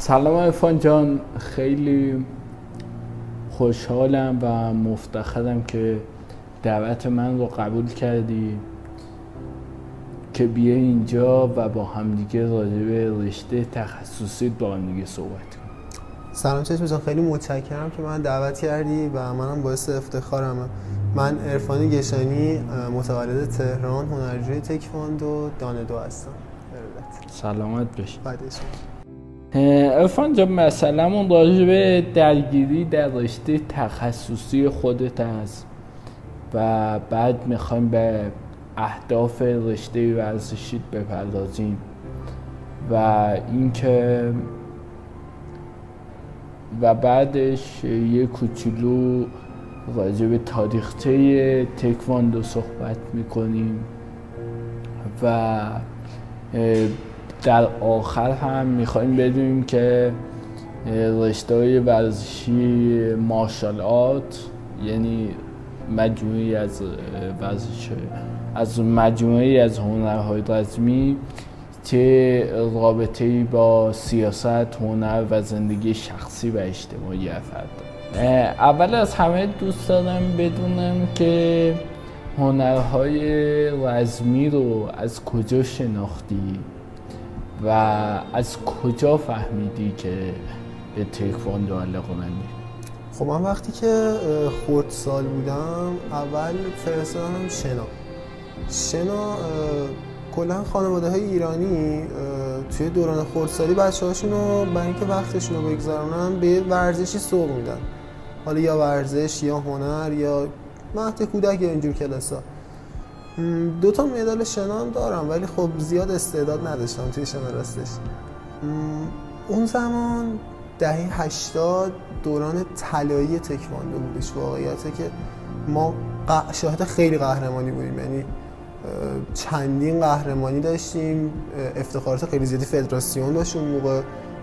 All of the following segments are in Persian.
سلام ارفان جان. خیلی خوشحالم و مفتخرم که دعوت من رو قبول کردی که بیا اینجا و با همدیگه راجع به رشته تخصصی با هم دیگه صحبت کنیم. سلام چشم جان. خیلی متشکرم که من دعوت کردی و منم باعث افتخارمه. من عرفانی گشانی متولد تهران هنرجوی تکواندو دانه دو هستم سلامت بشی ارفان جان مثلا راجع به درگیری در رشته تخصصی خودت هست و بعد می‌خوایم به اهداف رشته ورزشیت بپردازیم و اینکه و بعدش یه کوچولو راجع به تاریخچه تکواندو صحبت می‌کنیم و در آخر هم می‌خوایم بدونیم که رشته های ورزشی مارشال آرت یعنی مجموعی از ورزش از مجموعی از هنرهای رزمی که رابطه با سیاست، هنر و زندگی شخصی و اجتماعی افراد اول از همه دوست دارم بدونم که هنرهای رزمی رو از کجا شناختی؟ و از کجا فهمیدی که به تکواندو علاقه مندی؟ خب من وقتی که خورد سال بودم اول فرستادم شنا. شنا کلا خانواده های ایرانی توی دوران خردسالی بچه هاشون رو برای اینکه وقتشون رو بگذارونن به ورزشی سوق میدن. حالا یا ورزش یا هنر یا مهد کودک یا اینجور کلاس ها دو تا مدال شنا هم دارم ولی خب زیاد استعداد نداشتم توی شنا راستش. اون زمان دهه 80 دوران طلایی تکواندو بودش واقعیته که ما شاهد خیلی قهرمانی بودیم. یعنی چندین قهرمانی داشتیم افتخارات خیلی زیادی فدراسیون داشت اون موقع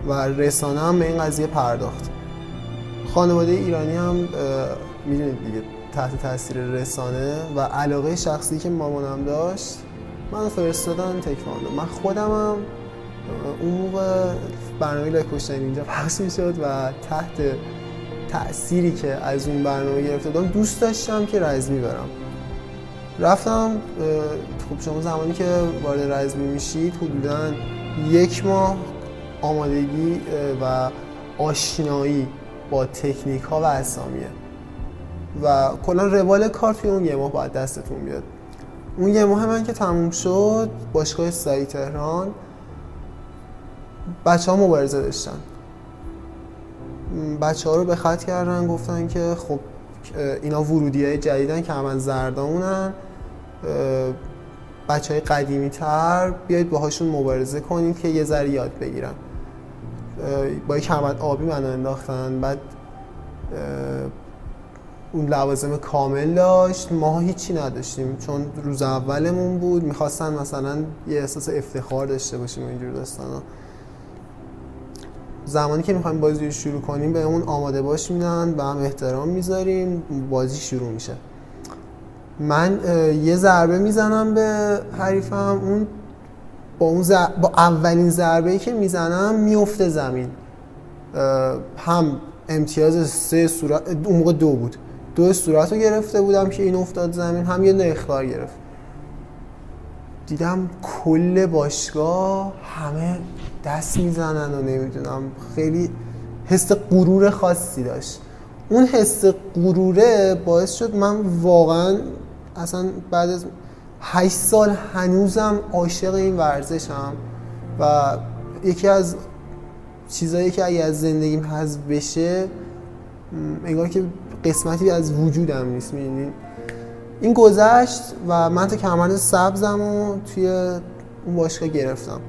و رسانه هم به این قضیه پرداخت. خانواده ایرانی هم می‌دونید دیگه تحت تاثیر رسانه و علاقه شخصی که مامانم داشت من فرستادن تکواندو. من خودم هم اون موقع برنامه لای اینجا پخش می‌شد و تحت تأثیری که از اون برنامه گرفته دادم دوست داشتم که رزمی برم رفتم خب شما زمانی که وارد رزمی میشید حدودا یک ماه آمادگی و آشنایی با تکنیک ها و اسامیه و کلا روال کار توی اون یه ماه باید دستتون بیاد. اون یه ماه من که تموم شد باشگاه سایی تهران بچه ها مبارزه داشتن. بچه ها رو به خط کردن گفتن که خب اینا ورودی های جدیدن که همه زردامونن بچه های قدیمی تر بیایید باهاشون مبارزه کنید که یه ذره یاد بگیرن. با یک همت آبی منو انداختن بعد اون لوازم کامل داشت. ما هیچی نداشتیم چون روز اولمون بود. می‌خواستن مثلا یه احساس افتخار داشته باشیم اینجور داستانا زمانی که می‌خوایم بازی رو شروع کنیم به اون آماده باش میدن به هم احترام می‌ذاریم بازی شروع میشه. من یه ضربه می‌زنم به حریفم. اون با اون با اولین ضربه که می‌زنم میفته زمین. هم امتیاز سه صورت اون موقع دو بود. دو صورت رو گرفته بودم که این افتاد زمین هم یه اختار گرفت. دیدم کل باشگاه همه دست می‌زنن و نمی‌دونم خیلی حس غرور خاصی داشت. اون حس غروره باعث شد من واقعا اصلا بعد از هشت سال هنوزم عاشق این ورزشم و یکی از چیزایی که اگه از زندگیم حذف بشه انگار که قسمتی از وجودم نیست می‌دونین این گذشت و من تا کمربند سبزم و توی اون باشگاه گرفتم.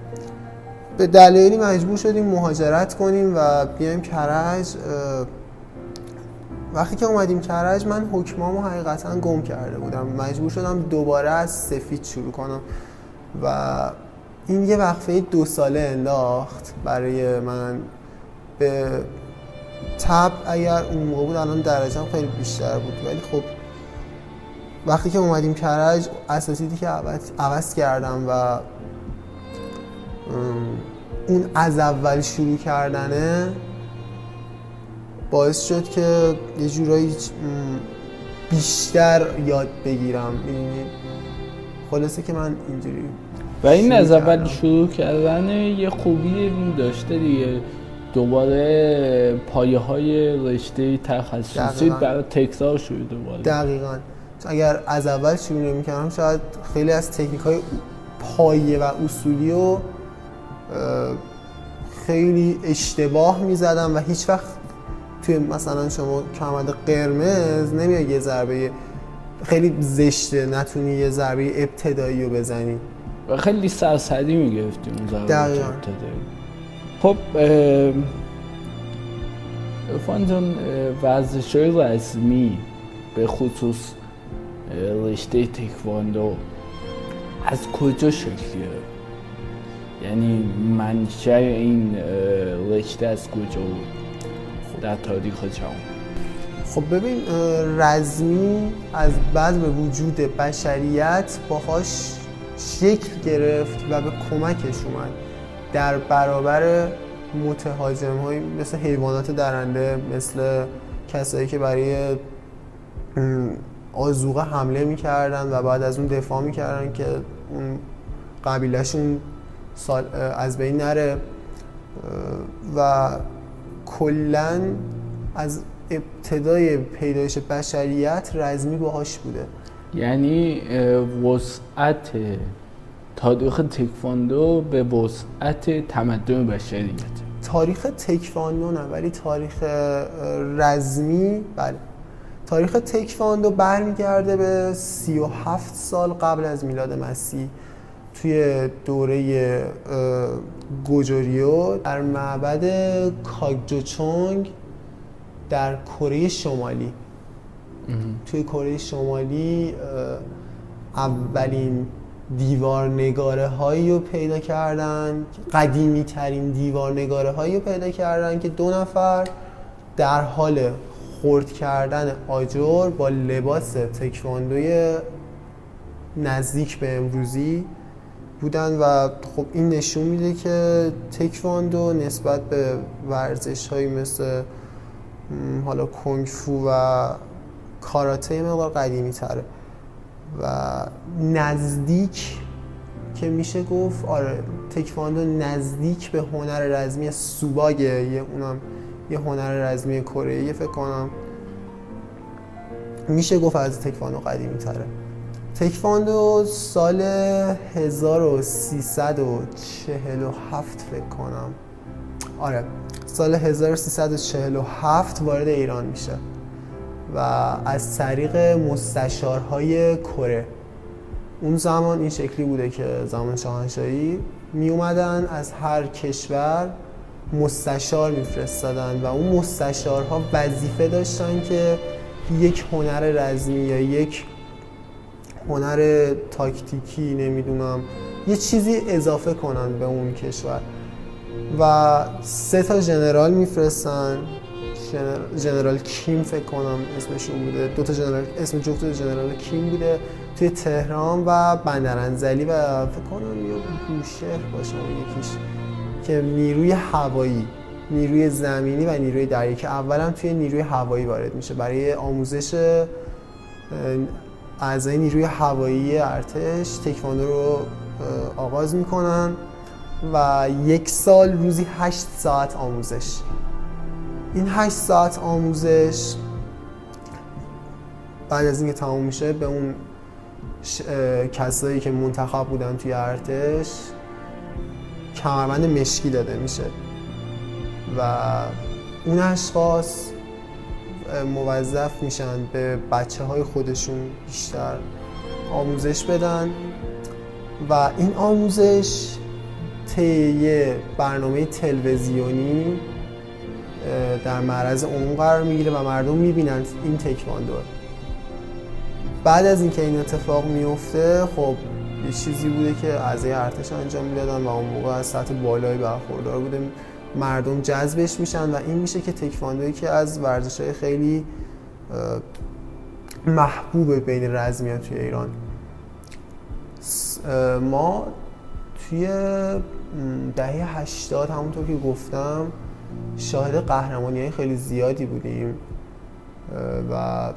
به دلایلی مجبور شدیم مهاجرت کنیم و بیایم کرج وقتی که اومدیم کرج من حکمامو حقیقتا گم کرده بودم. مجبور شدم دوباره از سفید شروع کنم و این یه وقفه دو ساله انداخت برای من. به تب اگر اون موقع بود الان درجم خیلی بیشتر بود. ولی خب وقتی که اومدیم کرج اساسیدی که عوض, عوض کردم و اون از اول شروع کردنه باعث شد که یه جورایی بیشتر یاد بگیرم. خلاصه که من اینجوری و این از اول شروع کردن یه خوبی داشته دیگه. دوباره پایه های رشته تخصصی برای تکرار شده دوباره. دقیقا. اگر از اول شروع نمی کردم شاید خیلی از تکنیک های پایه و اصولی رو خیلی اشتباه می زدم و هیچ وقت توی مثلا شما کمد قرمز نمیای یه ضربه خیلی زشته نتونی یه ضربه ابتدایی رو بزنی. و خیلی سرسری می‌گرفتیم اون ضربه ابتدایی. خب افان جان ورزش های رسمی به خصوص رشته تکواندو از کجا شکل گرفت یعنی منشأ این رشته از کجا بود؟ در تاریخ جهان. خب ببین رزمی از بعد به وجود بشریت باهاش شکل گرفت و به کمکش اومد. در برابر متهاجم های مثل حیوانات درنده مثل کسایی که برای آزوقه حمله می‌کردن و بعد از اون دفاع می‌کردن که اون قبیلهشون از بین نره. و کلا از ابتدای پیدایش بشریت رزمی باهاش بوده. یعنی وسعت تاریخ تکواندو به وسعت تمدن بشریت تاریخ تکواندو نه ولی تاریخ رزمی بله. تاریخ تکواندو برمیگرده به 37 سال قبل از میلاد مسیح توی دوره گوجوریو در معبد کاگجوچونگ در کره شمالی. توی کره شمالی اولین دیوار نگاره هایی رو پیدا کردن قدیمی ترین دیوار نگاره هایی رو پیدا کردن که دو نفر در حال خورد کردن آجر با لباس تکواندوی نزدیک به امروزی بودن و خب این نشون میده که تکواندو نسبت به ورزش هایی مثل حالا کنگفو و کاراته مقدار قدیمی تره و نزدیک که میشه گفت آره تکواندو نزدیک به هنر رزمی سوباگه یه اونم یه هنر رزمی کره فکر کنم میشه گفت از تکواندو قدیمی تره تکواندو سال 1347 فکر کنم. آره سال 1347 وارد ایران میشه. و از طریق مستشارهای کره. اون زمان این شکلی بوده که زمان شاهنشاهی می اومدن از هر کشور مستشار میفرستادن و اون مستشارها وظیفه داشتن که یک هنر رزمی یا یک هنر تاکتیکی نمی‌دونم یه چیزی اضافه کنن به اون کشور. و سه تا جنرال میفرستن. جنرال کیم فکر کنم اسمشون بوده. دو تا جنرال اسم جفت جنرال کیم بوده توی تهران و بندرانزلی و فکر کنم یا بوشهر باشه یکیش که نیروی هوایی نیروی زمینی و نیروی دریایی که اولا توی نیروی هوایی وارد میشه. برای آموزش اعضای نیروی هوایی ارتش تکواندو رو آغاز می‌کنن و یک سال روزی هشت ساعت آموزش. این هشت ساعت آموزش بعد از اینکه تمام میشه به اون کسایی که منتخب بودن توی ارتش کمربند مشکی داده میشه. و اون اشخاص موظف میشن به بچه های خودشون بیشتر آموزش بدن. و این آموزش طی برنامه تلویزیونی در معرض عموم قرار می‌گیره و مردم می‌بینن این تکواندو. بعد از اینکه این اتفاق میفته خب یه چیزی بوده که اعضای ارتش انجام می‌دادن و اون موقع از سطح بالایی برخوردار بوده. مردم جذبش میشن و این میشه که تکواندوی که از ورزش های خیلی محبوب بین رزمیان توی ایران. ما توی دهه هشتاد همونطور که گفتم شاهد قهرمانی های خیلی زیادی بودیم و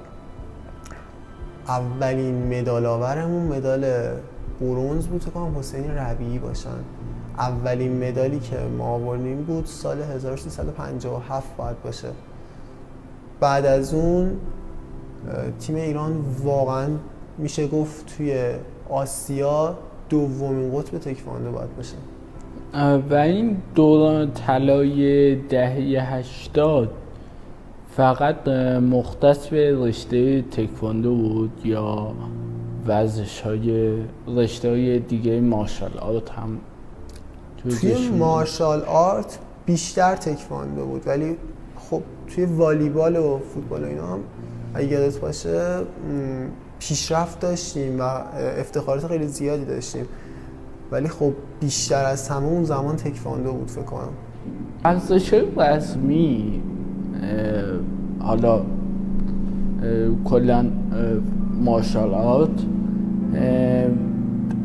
اولین مدال آورمون مدال برونز بود تو کنم حسین ربیعی باشن. اولین مدالی که ما آوردیم بود سال 1357 باید باشه. بعد از اون تیم ایران واقعا میشه گفت توی آسیا دومین قطب تکواندو باید باشه. و این دوران طلای دهه هشتاد فقط مختص به رشته تکواندو بود یا ورزش های رشته های دیگه مارشال آرت هم توی مارشال آرت بیشتر تکواندو بود ولی خب توی والیبال و فوتبال و اینا هم اگه یادت باشه پیشرفت داشتیم و افتخارات خیلی زیادی داشتیم. ولی خب بیشتر از همه اون زمان تکواندو بود فکر کنم. ورزش رسمی حالا کلا مارشال آرت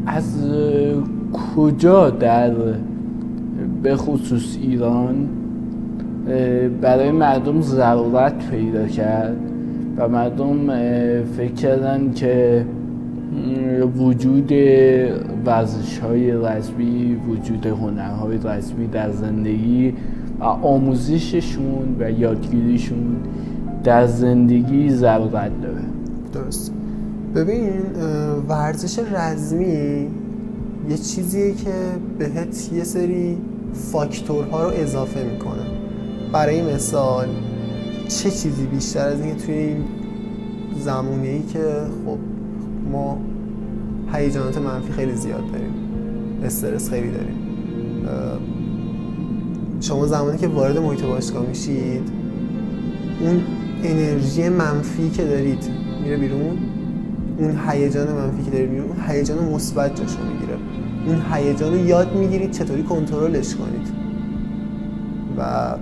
از کجا در به خصوص ایران برای مردم ضرورت پیدا کرد و مردم فکر کردن که وجود ورزش های رسمی وجود هنرهای رسمی در زندگی و آموزششون و یادگیریشون در زندگی ضرورت داره. درست. ببین ورزش رزمی یه چیزیه که بهت یه سری فاکتورها رو اضافه می‌کنه. برای مثال چه چیزی بیشتر از اینکه توی این ای که خب هیجانات منفی خیلی زیاد داریم. استرس خیلی داریم. شما زمانی که وارد محیط باشگاه میشید اون انرژی منفی که دارید میره بیرون اون هیجان منفی که دارید بیرون اون هیجان مثبت جاشو می‌گیره. اون هیجان رو یاد می‌گیرید چطوری کنترلش کنید. و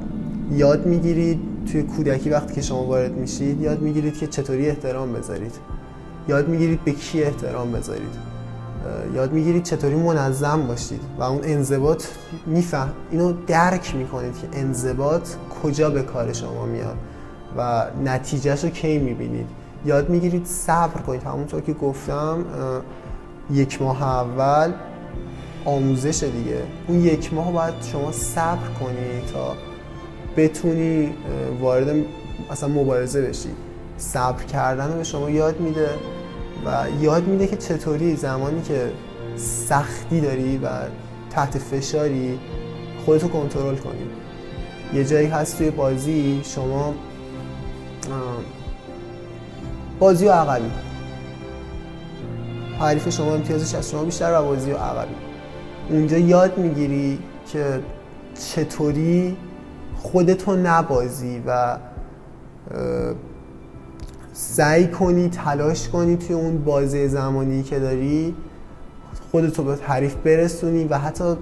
یاد می‌گیرید توی کودکی وقتی که شما وارد میشید یاد می‌گیرید که چطوری احترام بذارید. یاد می‌گیرید به کی احترام بذارید. یاد می‌گیرید چطوری منظم باشید و اون انضباط میفهم اینو درک می‌کنید که انضباط کجا به کار شما میاد و نتیجهش رو کی می‌بینید. یاد می‌گیرید صبر کنید. همونطور که گفتم یک ماه اول آموزش دیگه. اون یک ماه باید شما صبر کنی تا بتونی وارد اصلا مبارزه بشی. صبر کردن رو به شما یاد میده و یاد میده که چطوری زمانی که سختی داری و تحت فشاری خودتو کنترل کنی. یه جایی هست توی بازی شما بازی و عقبی. حریف شما امتیازش از شما بیشتر و بازی و عقبی. اونجا یاد می‌گیری که چطوری خودتو نبازی و سعی کنی تلاش کنی توی اون بازه زمانی که داری خودتو به حریف برسونی و حتی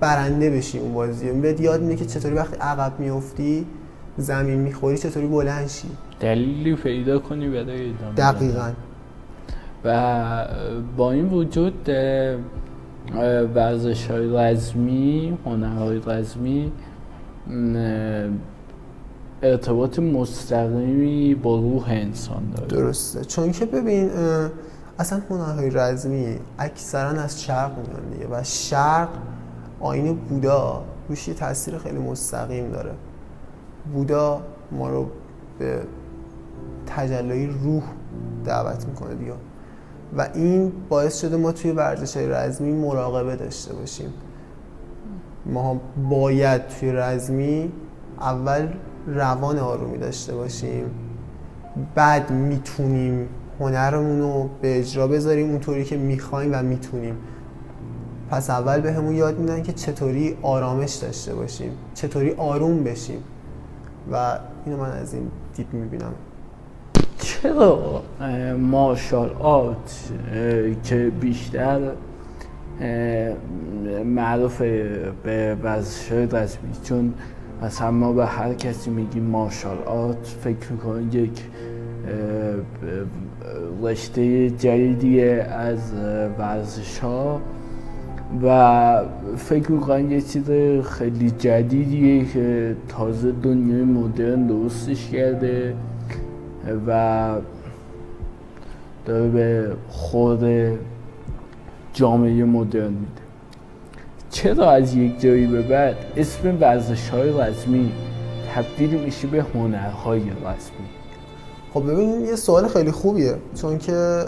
برنده بشی اون بازی بهت یاد میده که چطوری وقتی عقب میفتی زمین می‌خوری چطوری بلند شی. دلیلی پیدا کنی برای ادامه دقیقا. و با این وجود ورزش های رزمی هنرهای رزمی ارتباط مستقیمی با روح انسان داره. درسته. چون که ببین اصلا هنرهای رزمی اکثرا از شرق میان دیگه و شرق آین بودا روش یه تاثیر خیلی مستقیم داره. بودا ما رو به تجلی روح دعوت می‌کنه دیگه. و این باعث شده ما توی ورزش های رزمی مراقبه داشته باشیم. ما باید توی رزمی اول روان آرومی داشته باشیم. بعد می‌تونیم هنرمون رو به اجرا بذاریم اونطوری که می‌خوایم و می‌تونیم. پس اول به همون یاد میدن که چطوری آرامش داشته باشیم چطوری آروم بشیم. و اینو من از این دید می‌بینم. چرا؟ مارشال آرت که بیشتر معروف به ورزش رسمی چون مثلا ما به هر کسی میگیم مارشال آرت فکر می‌کنیم یک رشته جدیدی از ورزش ها و فکر می‌کنم یه چیز خیلی جدیدیه که تازه دنیای مدرن درستش کرده و داره به خود جامعه مدرن میده. چرا از یک جایی به بعد اسم ورزش های رسمی تبدیل میشه به هنرهای رسمی؟ خب ببینید یه سوال خیلی خوبیه چون که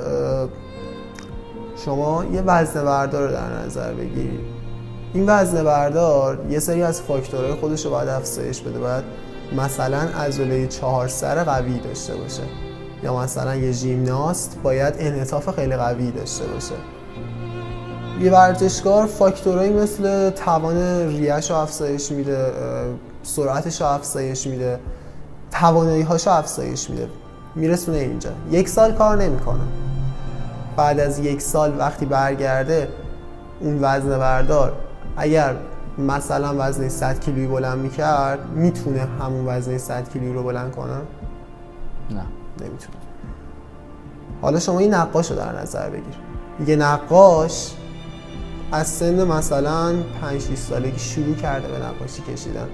شما یه وزنه بردار رو در نظر بگیرید. این وزنه بردار یه سری از فاکتورهای خودش رو باید افزایش بده باید مثلا عضله چهار سر قوی داشته باشه. یا مثلا یه ژیمناست باید انعطاف خیلی قوی داشته باشه. یه ورزشکار فاکتورهایی مثل توان ریش رو افزایش میده سرعتش رو افزایش میده توانایی هاشو افزایش میده. میرسونه اینجا. یک سال کار نمی‌کنه. بعد از یک سال وقتی برگرده اون وزن بردار اگر مثلا وزن 100 کیلویی بلند می‌کرد می‌تونه همون وزن 100 کیلویی رو بلند کنه؟ نه. نمی‌تونه. حالا شما این نقاش رو در نظر بگیر. یه نقاش از سن مثلا 5 6 سالگی شروع کرده به نقاشی کشیدن.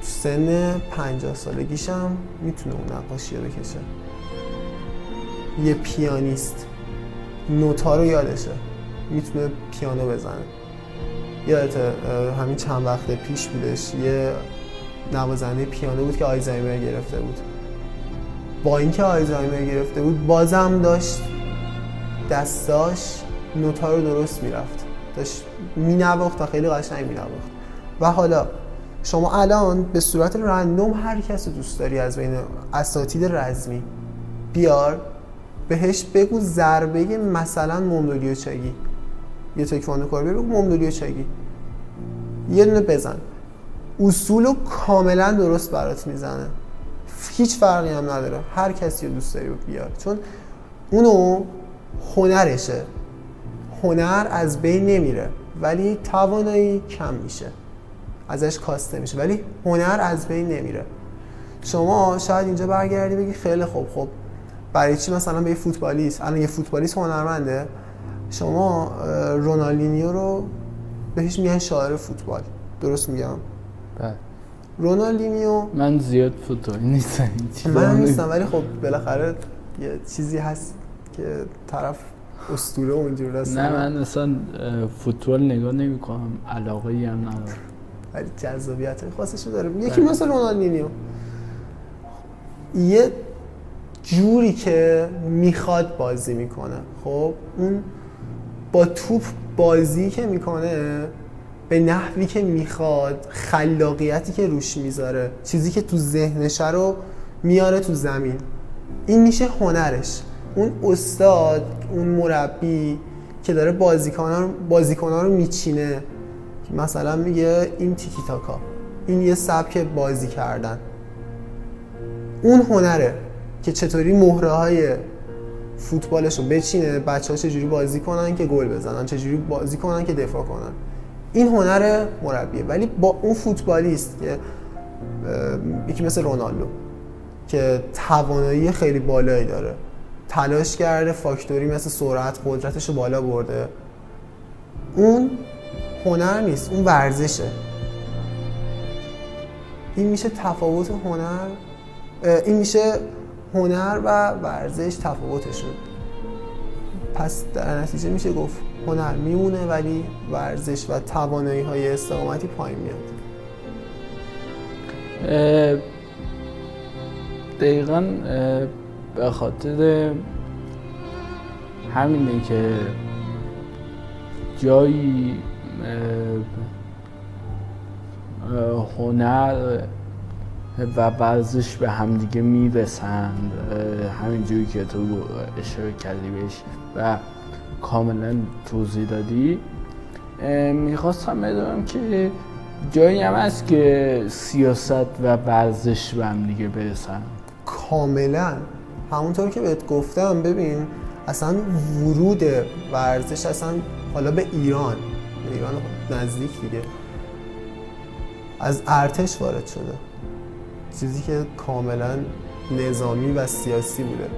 تو سن 50 سالگیش هم می‌تونه اون نقاشی رو بکشه. یه پیانیست. نوتا رو یادشه. می‌تونه پیانو بزنه. یادت همین چند وقت پیش بودش یه نوازنده پیانو بود که آیزایمر گرفته بود. با اینکه آیزایمر گرفته بود بازم داشت دستاش نوتا رو درست می‌رفت. داشت مینواخت و خیلی قشنگ مینواخت. و حالا شما الان به صورت رندوم هر کس دوست داری از بین اساتید رزمی بیار بهش بگو ضربه مثلا مومدولیو چگی. یه تکواندو کار بگو مومدولیو چگی. یه دونه بزن. اصول رو کاملا درست برات می‌زنه. هیچ فرقی هم نداره. هر کسی رو دوست داری بیار. چون اونو هنرشه. هنر از بین نمیره ولی توانایی کم میشه. ازش کاسته میشه ولی هنر از بین نمیره. شما شاید اینجا برگردی بگی خیلی خوب خب برای چی مثلا به یه فوتبالیست؟ الان یه فوتبالیست هنرمنده. شما رونالدینیو رو بهش میگن شاعر فوتبال. درست میگم؟ بله. رونالدینیو من زیاد فوتبالی نیستم من نیستم ولی خب بالاخره یه چیزی هست که طرف اسطوره اونجوری هست نه من اصلا فوتبال نگاه نمی کنم علاقه ای هم ندارم. ولی جذابیت خاصش رو داره. یکی مثل رونالدینیو. یه جوری که می‌خواد بازی می‌کنه. خب اون با توپ بازی که می‌کنه به نحوی که می‌خواد خلاقیتی که روش می‌ذاره چیزی که تو ذهنشه رو میاره تو زمین. این میشه هنرش. اون استاد اون مربی که داره بازیکنان بازیکنان رو میچینه مثلا میگه این تیکی تاکا این یه سبک بازی کردن. اون هنره که چطوری مهره های فوتبالش رو بچینه بچه ها چجوری بازی کنن که گل بزنن چجوری بازی کنن که دفاع کنن. این هنر مربیه. ولی با اون فوتبالیست که یکی مثل رونالدو که توانایی خیلی بالایی داره. تلاش کرده فاکتوری مثل سرعت قدرتش رو بالا برده. اون هنر نیست اون ورزشه. این میشه تفاوت هنر این میشه هنر و ورزش تفاوتشون. پس در نتیجه میشه گفت هنر میمونه ولی ورزش و توانایی های استقامتی پایین میاد. دقیقا به خاطر همینه که جایی هنر و ورزش به همدیگه می‌رسند. همینجوری که تو اشاره کردی بهش و کاملا توضیح دادی. می‌خواستم بدونم که جایی هم هست که سیاست و ورزش به هم دیگه برسن. کاملا. همونطور که بهت گفتم ببین اصلا ورود ورزش اصلا حالا به ایران به ایران نزدیک دیگه از ارتش وارد شده. چیزی که کاملا نظامی و سیاسی بوده.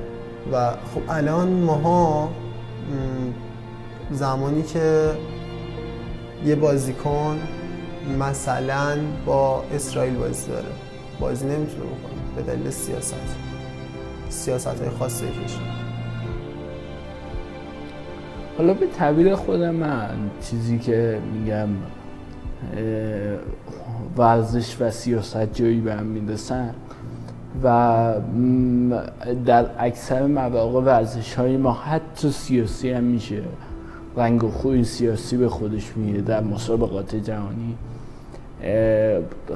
و خب الان ماها زمانی که یه بازیکن مثلا با اسرائیل بازی داره. بازی نمی‌تونه بکنه به دلیل سیاست. سیاست های خاصه کشور حالا به تعبیر خودم من چیزی که میگم ورزش و سیاست جایی به هم می‌رسن و در اکثر مواقع ورزش های ما حتی سیاسی هم میشه. رنگ و خوی سیاسی به خودش می‌گیره در مسابقات جهانی.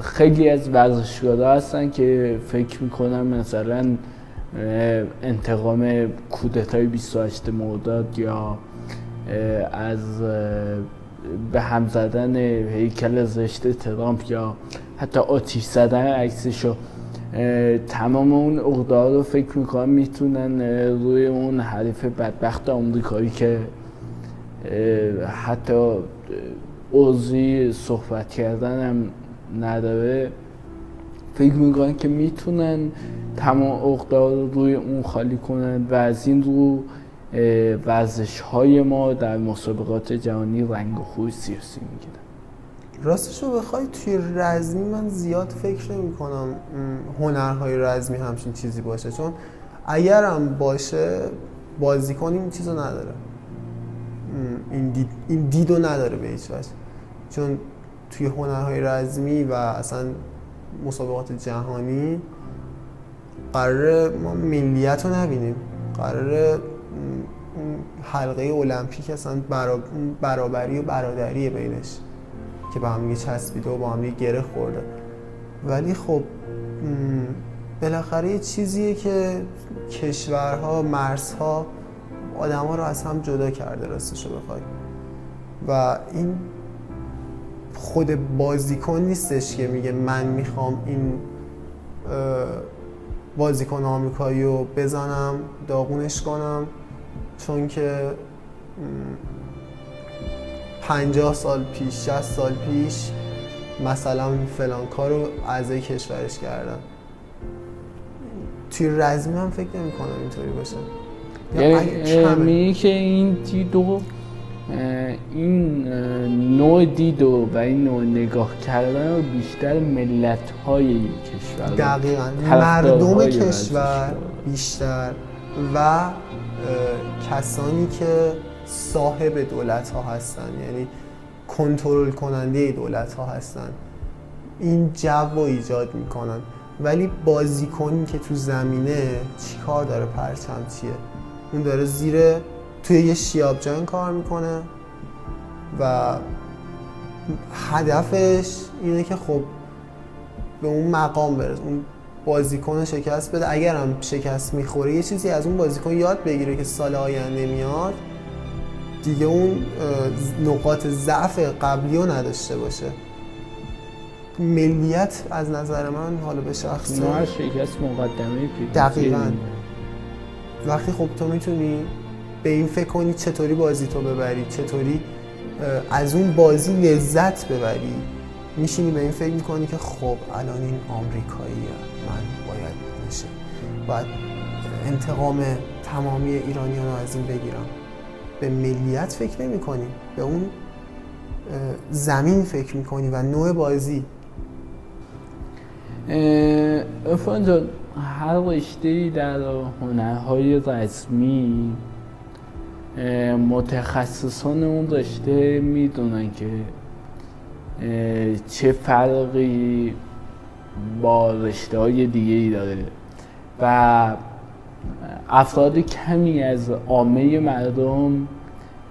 خیلی از ورزشکارا هستن که فکر می‌کنن مثلا انتقام کودتای 28 مرداد یا از به هم زدن هیکل زشت ترامپ یا حتی آتیش زدن عکسشو تمام اون اقدار رو فکر می‌کنم می‌تونن روی اون حریف بدبخت آمریکایی که حتی عضوی صحبت کردن هم نداره فکر می‌کنن که می‌تونن تمام اقدار رو روی اون خالی کنن و از این رو ورزش های ما در مسابقات جهانی رنگ و خوی سیاسی می‌گیرن. راستش رو بخوای توی رزمی من زیاد فکر نمی کنم هنرهای رزمی همچین چیزی باشه. چون اگرم باشه بازیکن این چیزو نداره. این, دید، این دیدو نداره به هیچ چون توی هنرهای رزمی و اصلا مسابقات جهانی قرار ما ملیت رو نبینیم. قرار حلقه المپیک اصلا برابری و برادری بینش که با هم چسبیده و با هم گره خورده. ولی خب بالاخره یه چیزیه که کشورها مرزها آدم ها رو از هم جدا کرده راستش رو بخوای. و این خود بازیکن نیستش که میگه من می‌خوام این بازیکن آمریکایی رو بزنم داغونش کنم. چون که پنجاه سال پیش 60 سال پیش مثلا فلان کار رو اعضای کشورش کردن توی رزمی هم فکر نمی کنم اینطوری باشه. یعنی که این دیدو این نوع دیدو و این نوع نگاه کردن رو بیشتر ملت های کشور دقیقا. مردم کشور بیشتر و کسانی که صاحب دولت ها هستن یعنی کنترل کننده دولت ها هستن. این جو رو ایجاد می‌کنن. ولی بازیکنی که تو زمینه چیکار داره پرچم چیه؟ اون داره زیر توی یه شیابجان کار می‌کنه و هدفش اینه که خب به اون مقام برسه اون بازیکن شکست بده. اگرم شکست می‌خوره یه چیزی از اون بازیکن یاد بگیره که سال آینده میاد دیگه اون نقاط ضعف قبلی رو نداشته باشه. ملیت از نظر من حالا به شخص شکست مقدمه دقیقا. وقتی خب تو می‌تونی به این فکر کنی چطوری بازی تو ببری چطوری از اون بازی لذت ببری. میشینی به این فکر می‌کنی که خب الان این آمریکاییه من باید نشه باید انتقام تمامی ایرانیان رو از این بگیرم. به ملیت فکر نمی کنی به اون زمین فکر می‌کنی و نوع بازی؟ افان جان هر رشته در هنرهای رسمی متخصصان اون رشته می‌دونن که چه فرقی با رشته های دیگه ای داره. و افراد کمی از عامه مردم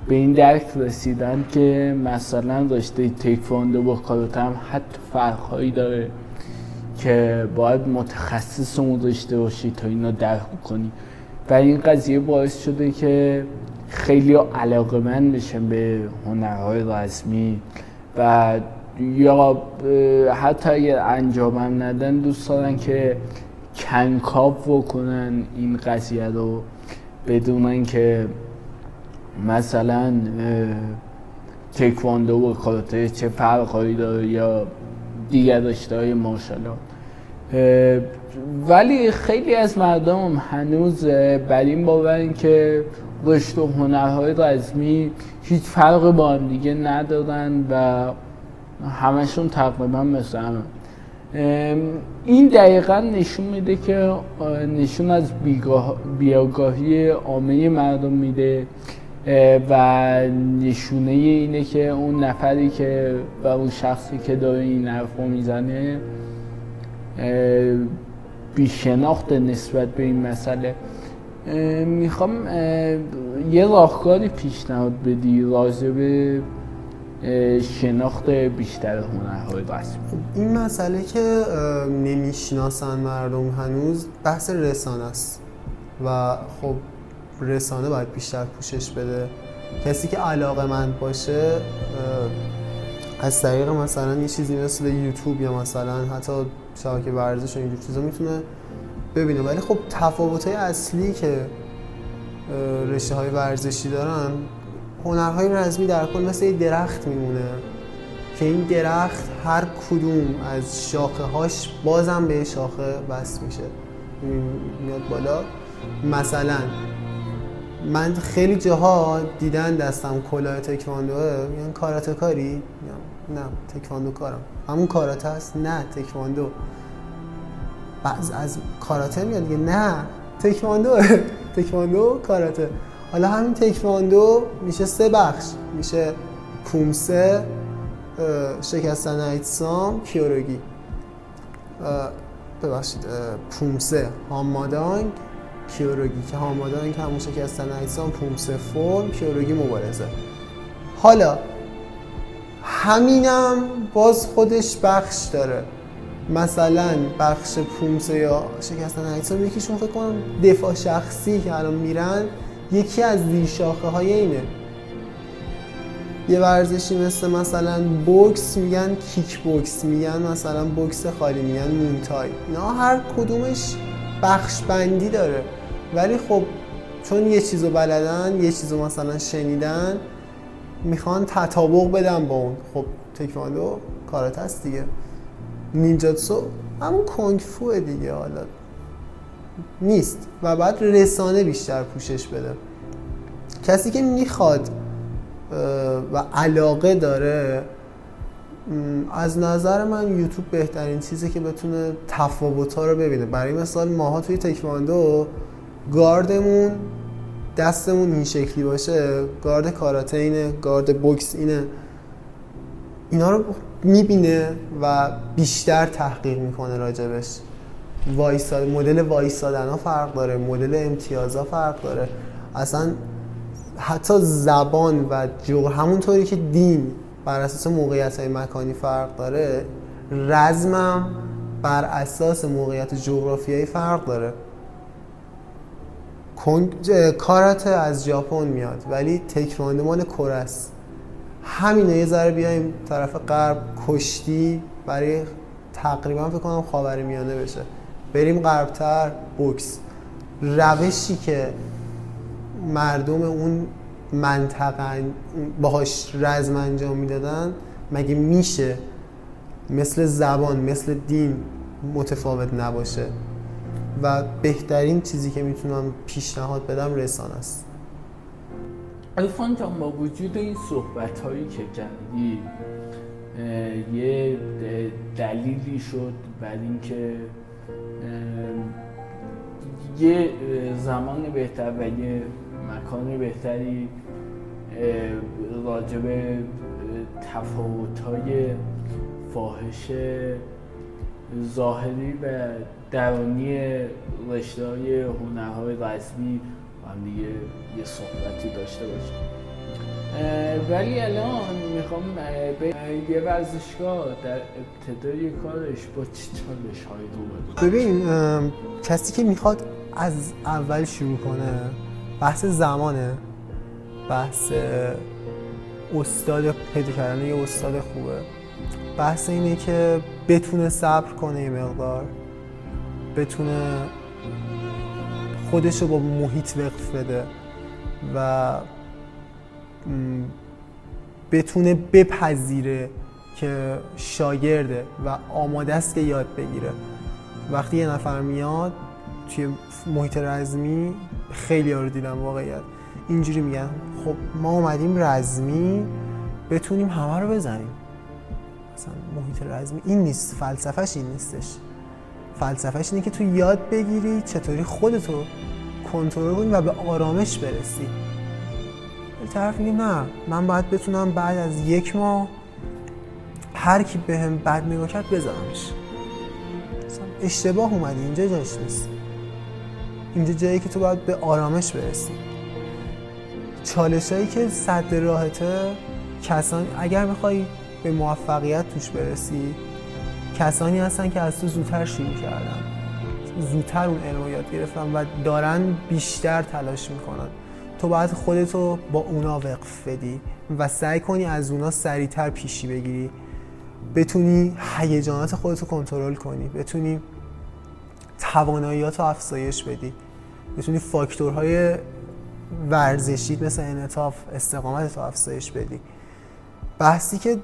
به این درک رسیدن که مثلا رشته تکواندو با کاراته هم حتی فرقهایی داره که باید متخصص اون رشته باشی تا اینو درک کنی. و این قضیه باعث شده که خیلی علاقه من بشن به هنرهای رسمی و یا حتی اگر انجامم ندن دوست دارن که کنکاپ بکنن این قضیه رو بدونن که مثلا تکواندو و کاراته چه فرقهایی داره یا دیگر رشته های ولی خیلی از مردم هنوز بر این باورن که رشد و هنرهای رزمی هیچ فرق با هم دیگه ندارن و همشون تقریبا مثل هم. این دقیقا نشون میده که نشون از بیاگاهی عامه مردم میده و نشونه اینه که اون نفری که و اون شخصی که داره این حرف می‌زنه بیشناخت نسبت به این مسئله می‌خوام یه راهکاری پیشنهاد بدی راجع به شناخت بیشتر هنرهای رسمی خب این مسئله که نمی‌شناسن مردم هنوز بحث رسانه است و خب رسانه باید بیشتر پوشش بده. کسی که علاقه مند باشه از طریق مثلا یه چیزی مثل یوتیوب یا مثلا حتی شبکه ورزش و اینجور چیزا می‌تونه ببینه ولی خب تفاوت اصلی که رشته های ورزشی دارن هنرهای رزمی در کل مثل یه درخت میمونه که این درخت هر کدوم از شاخه هاش بازم به شاخه بس میشه. میاد بالا. مثلا من خیلی جاها دیدن دستم کلاه تکواندوه. میگن کاراته کاری؟ نه تکواندو کارم. همون کاراته هست نه تکواندو. بعض از کاراته میاد دیگه. نه تکواندو تکواندو کاراته. حالا همین تکواندو میشه سه بخش. میشه پومسه شکستن ایتسام کیوروگی ببخشید پومسه هامادانگ کیوروگی که هامادانگ همون شکستن ایتسام پومسه فرم کیوروگی مبارزه. حالا همینم باز خودش بخش داره. مثلا بخش پومسه یا شکستن ایتسام یکیشون فکر کنم دفاع شخصی که الان میرن یکی از زیر شاخه های اینه. یه ورزشی مثل مثلا بوکس میگن کیک بوکس میگن مثلا بوکس خالی میگن مونتای. اینا هر کدومش بخش بندی داره. ولی خب چون یه چیزو بلدن یه چیزو مثلا شنیدن می‌خوان تطابق بدن با اون. خب تکواندو کارات هست دیگه. نینجاتسو همون کنگفوه دیگه حالا. نیست. و بعد رسانه بیشتر پوشش بده. کسی که می‌خواد و علاقه داره از نظر من یوتیوب بهترین چیزی که بتونه تفاوت ها رو ببینه. برای مثال ماها توی تکواندو گاردمون دستمون این شکلی باشه. گارد کاراته اینه گارد بوکس اینه. اینا رو می‌بینه و بیشتر تحقیق می‌کنه راجبش. وایساد مدل وایسادن ها فرق داره مدل امتیاز ها فرق داره. اصلا حتی زبان و جو همونطوری که دین بر اساس موقعیت های مکانی فرق داره رزمم بر اساس موقعیت جغرافیایی فرق داره. کارات از ژاپن میاد ولی تکواندو مال کره است. همینه یه ذره بیایم طرف غرب کشتی برای تقریبا فکر کنم خاور میانه بشه. بریم غربتر بوکس. روشی که مردم اون منطقه باهاش رزم انجام می‌دادن مگه میشه مثل زبان مثل دین متفاوت نباشه؟ و بهترین چیزی که می‌تونم پیشنهاد بدم رسانه است. الفان جان با وجود این صحبت هایی که کردی یه دلیلی شد بعد اینکه یه زمان بهتر و یه مکان بهتری راجب تفاوت های فاحش ظاهری و درونی رشته های هنرهای رسمی هم دیگه یه صحبتی داشته باشیم. ولی الان می‌خوام به یه ورزشگاه در ابتدای کارش با چه چالش های رو ببین کسی که می‌خواد از اول شروع کنه بحث زمانه. بحث استاد پیدا کردن یه استاد خوبه. بحث اینه که بتونه صبر کنه یه مقدار. بتونه خودش رو با محیط وقف بده و بتونه بپذیره که شاگرده و آماده است که یاد بگیره. وقتی یه نفر میاد توی محیط رزمی خیلی رو دیدم واقعیت. اینجوری میگن. خب ما اومدیم رزمی بتونیم همه رو بزنیم. مثلا محیط رزمی این نیست فلسفهش این نیستش. فلسفهش اینه که تو یاد بگیری چطوری خودتو کنترل کنی و به آرامش برسی. طرف میگه نه من باید بتونم بعد از یک ماه هر کی به هم بد نگاه کرد بزنمش. اشتباه اومدی اینجا جاش نیست. اینجا جایی که تو باید به آرامش برسی. چالش هایی که صد راهته کسان اگر می‌خوای به موفقیت توش برسی کسانی هستن که از تو زودتر شروع کردن. زودتر اون علم یاد گرفتن و دارن بیشتر تلاش می‌کنن. تو باید خودتو با اونا وقف بدی و سعی کنی از اونا سریعتر پیشی بگیری. بتونی هیجانات خودتو کنترل کنی. بتونی تواناییات رو افزایش بدی. بتونی فاکتورهای ورزشی مثل انعطاف استقامت رو افزایش بدی. بحثی که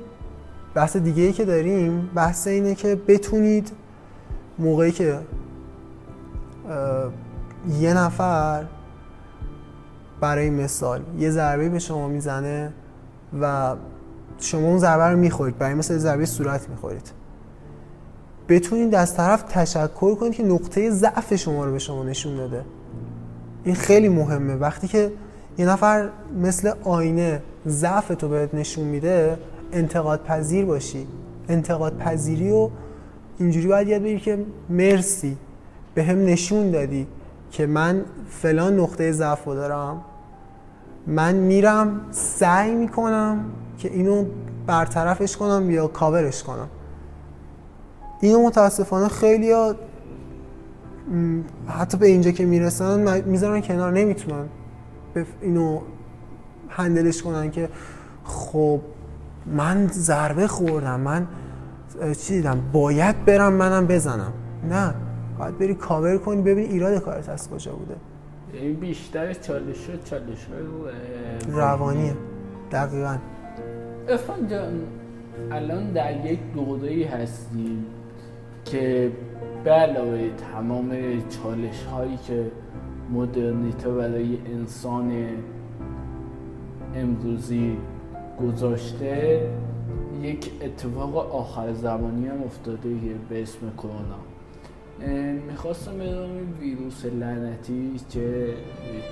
بحث دیگه ای که داریم بحث اینه که بتونید موقعی که یه نفر برای مثال یه ضربه به شما می‌زنه و شما اون ضربه رو می‌خورید برای مثال ضربه صورت می‌خورید. بتونید از طرف تشکر کنید که نقطه ضعف شما رو به شما نشون داده. این خیلی مهمه. وقتی که یه نفر مثل آینه ضعف تو بهت نشون میده انتقاد پذیر باشی. انتقاد پذیری و اینجوری باید یاد بگیری که مرسی به هم نشون دادی که من فلان نقطه ضعف دارم. من میرم سعی می‌کنم که اینو برطرفش کنم یا کاورش کنم. اینو متاسفانه خیلی ها حتی به اینجا که می‌رسن می‌ذارن کنار نمی‌تونن اینو هندلش کنن که خب من ضربه خوردم من چی دیدم؟ باید برم منم بزنم. نه باید بری کاور کنی ببین ایراد کارت از کجا بوده. این بیشتر چالش شد چالش روانیه دقیقا. افان جان الان در یک دوره هستیم که به علاوه تمام چالش هایی که مدرنیته برای انسان امروزی گذاشته یک اتفاق آخر زمانی هم افتاده به اسم کرونا. می‌خواستم بدونم این ویروس لعنتی چه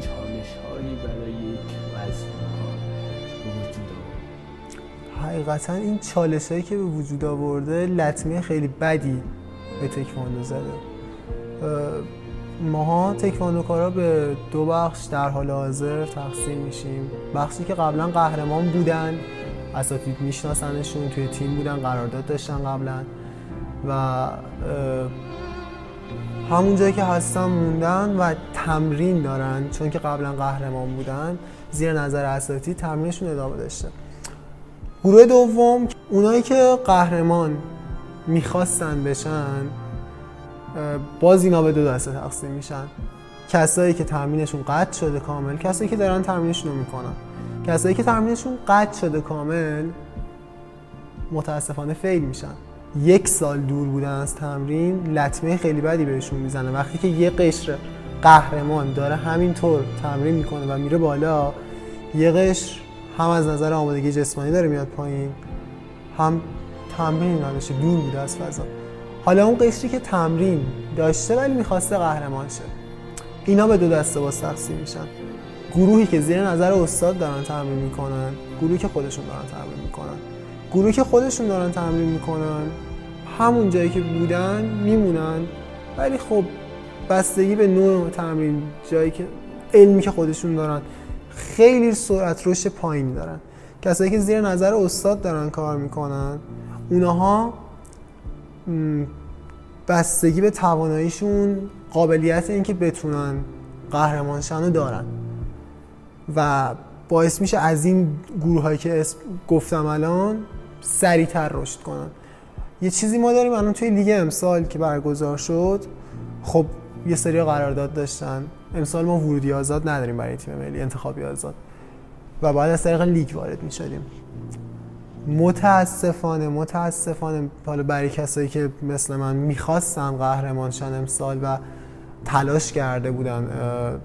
چالش هایی برای یک وزن کار وجود آورده حقیقتا این چالش هایی که به وجود آورده لطمه خیلی بدی به تکواندو زده. ماها تکواندوکارا به دو بخش در حال حاضر تقسیم میشیم. بخشی که قبلا قهرمان بودن اساتید میشناسنشون توی تیم بودن قرارداد داشتن قبلا. و همون جایی که هستن موندن و تمرین دارن چون که قبلا قهرمان بودن زیر نظر اساتید تمرینشون ادامه داشته. گروه دوم اونایی که قهرمان می‌خواستن بشن باز اینا به دو دسته تقسیم میشن. کسایی که تمرینشون قطع شده کامل کسایی که دارن تمرینشون رو می‌کنن. کسایی که تمرینشون قطع شده کامل متاسفانه فیل میشن. یک سال دور بودن از تمرین لطمه خیلی بدی بهشون می‌زنه. وقتی که یه قشر قهرمان داره همینطور تمرین می‌کنه و میره بالا یه قشر هم از نظر آمادگی جسمانی داره میاد پایین هم تمرین نداشته دور بوده از فضا. حالا اون قشری که تمرین داشته ولی می‌خواسته قهرمان شه. اینا به دو دسته با تقسیم میشن. گروهی که زیر نظر استاد دارن تمرین می‌کنن گروهی که خودشون دارن تمرین می‌کنن. گروهی که خودشون دارن تمرین می‌کنن همون جایی که بودن میمونن. ولی خب بستگی به نوع تمرین جایی که علمی که خودشون دارن خیلی سرعت رشد پایین دارن. کسایی که زیر نظر استاد دارن کار می‌کنن اونها بستگی به تواناییشون قابلیت اینکه بتونن قهرمانشن رو دارن. و باعث میشه از این گروه هایی که گفتم الان سریعتر رشد کنن. یه چیزی ما داریم الان توی لیگ امسال که برگزار شد. خب یه سری قرارداد داشتن. امسال ما ورودی آزاد نداریم برای تیم ملی انتخابی آزاد. و بعد از طریق لیگ وارد می شدیم متاسفانه متاسفانه حالا برای کسایی که مثل من می‌خواستن قهرمان شن امسال و تلاش کرده بودن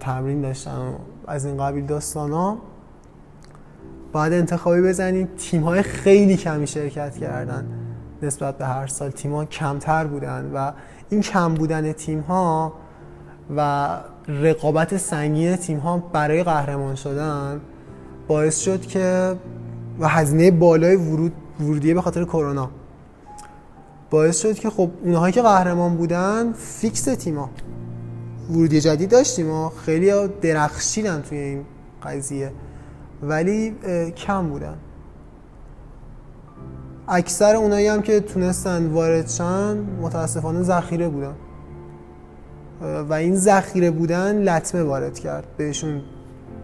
تمرین داشتن از این قبیل داستان ها باید انتخابی بزنید تیم های خیلی کمی شرکت کردن نسبت به هر سال. تیم ها کمتر بودن و این کم بودن تیم ها و رقابت سنگین تیم ها برای قهرمان شدن باعث شد که و هزینه بالای ورود ورودیه به خاطر کرونا. باعث شد که خب اونهایی که قهرمان بودن فیکس تیما ورودی جدید داشتیم و خیلی درخشیدن توی این قضیه. ولی کم بودن. اکثر اونایی هم که تونستن وارد شن متاسفانه ذخیره بودن. و این ذخیره بودن لطمه وارد کرد. بهشون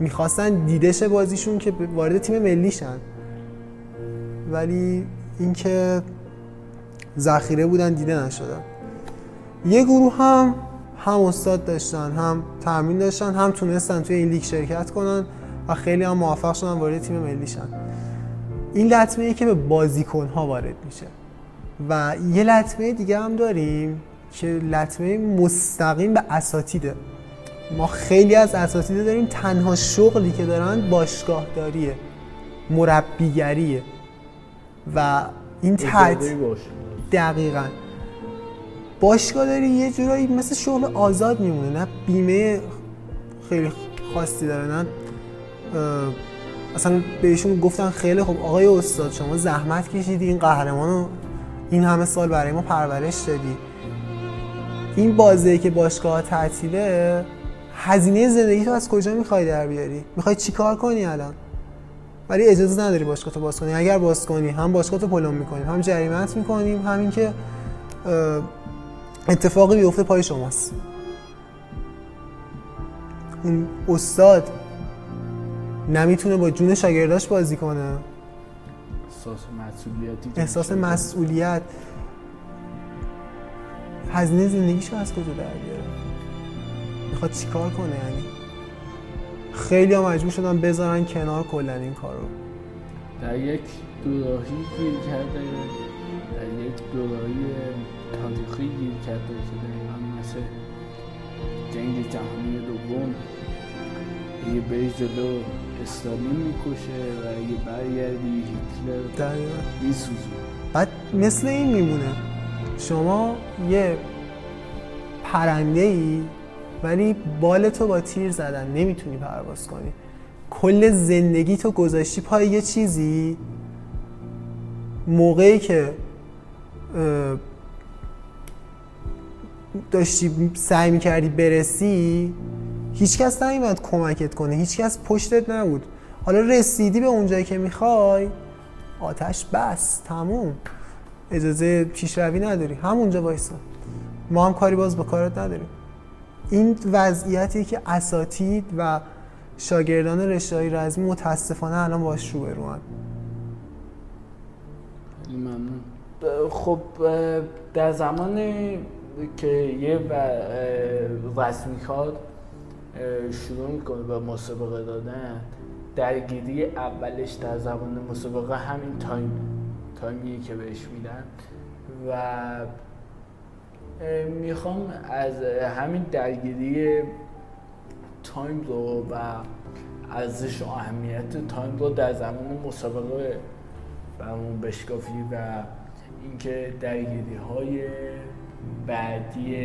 می‌خواستن دیدش بازیشون که وارد تیم ملی شن ولی اینکه ذخیره بودن دیده نشدن. یه گروه هم هم استاد داشتن هم تمرین داشتن هم تونستن توی این لیگ شرکت کنن و خیلی هم موفق شدن وارد تیم ملی شن. این لطمه ای که به بازیکن ها وارد میشه. و یه لطمه دیگه هم داریم که لطمه مستقیم به اساتیده. ما خیلی از اساتید داریم تنها شغلی که دارن باشگاهداریه مربیگریه. و این تحت دقیقا. باشگاه داری یه جورایی مثل شغل آزاد میمونه نه بیمه خیلی خاصی داره نه اصلا بهشون گفتن خیلی خب آقای استاد شما زحمت کشیدی این قهرمان رو این همه سال برای ما پرورش دادی. این بازه که باشگاه تعطیله هزینه زندگی تو از کجا می‌خوای در بیاری؟ می‌خوای چیکار کنی الان؟ ولی اجازه نداری باشگاه تو باز کنی. اگر باز کنی هم باشگاه تو پلم می‌کنیم هم جریمت می‌کنیم همین که اتفاقی بیفته پای شماست. اون استاد نمی‌تونه با جون شاگرداش بازی کنه. احساس مسئولیتی احساس مسئولیت. هزینه زندگیشو از کجا در بیاره؟ می‌خواد چیکار کنه یعنی؟ خیلی ها مجبور شدن بذارن کنار کلا این کار رو. در یک دوراهی گیر کرده در یک دوراهی تاریخی گیر کرده که دقیقا مثل جنگ جهانی دوم. یه به جلو استالین می‌کشه و اگه برگردی هیتلر میسوزه بعد مثل این میمونه. شما یه پرنده ای ولی بال تو با تیر زدن نمی‌تونی پرواز کنی. کل زندگی تو گذاشتی پای یه چیزی؟ موقعی که داشتی سعی می‌کردی برسی هیچکس نیومد کمکت کنه هیچکس پشتت نبود. حالا رسیدی به اونجایی که می‌خوای آتش بس تموم. اجازه پیشروی نداری. همونجا وایسا. ما هم کاری باز با کارت نداریم. این وضعیتی که اساتید و شاگردان رشته های رزمی متاسفانه الان باش رو بروان ممنون. خب در زمان که یه رسمی کار شروع می‌کنه به مسابقه دادن درگیری اولش در زمان مسابقه همین time time یه که بهش میدن. و می‌خوام از همین درگیری time رو و ارزش و اهمیت time رو در زمان مسابقه برامون بشکافی و اینکه درگیری های بعدی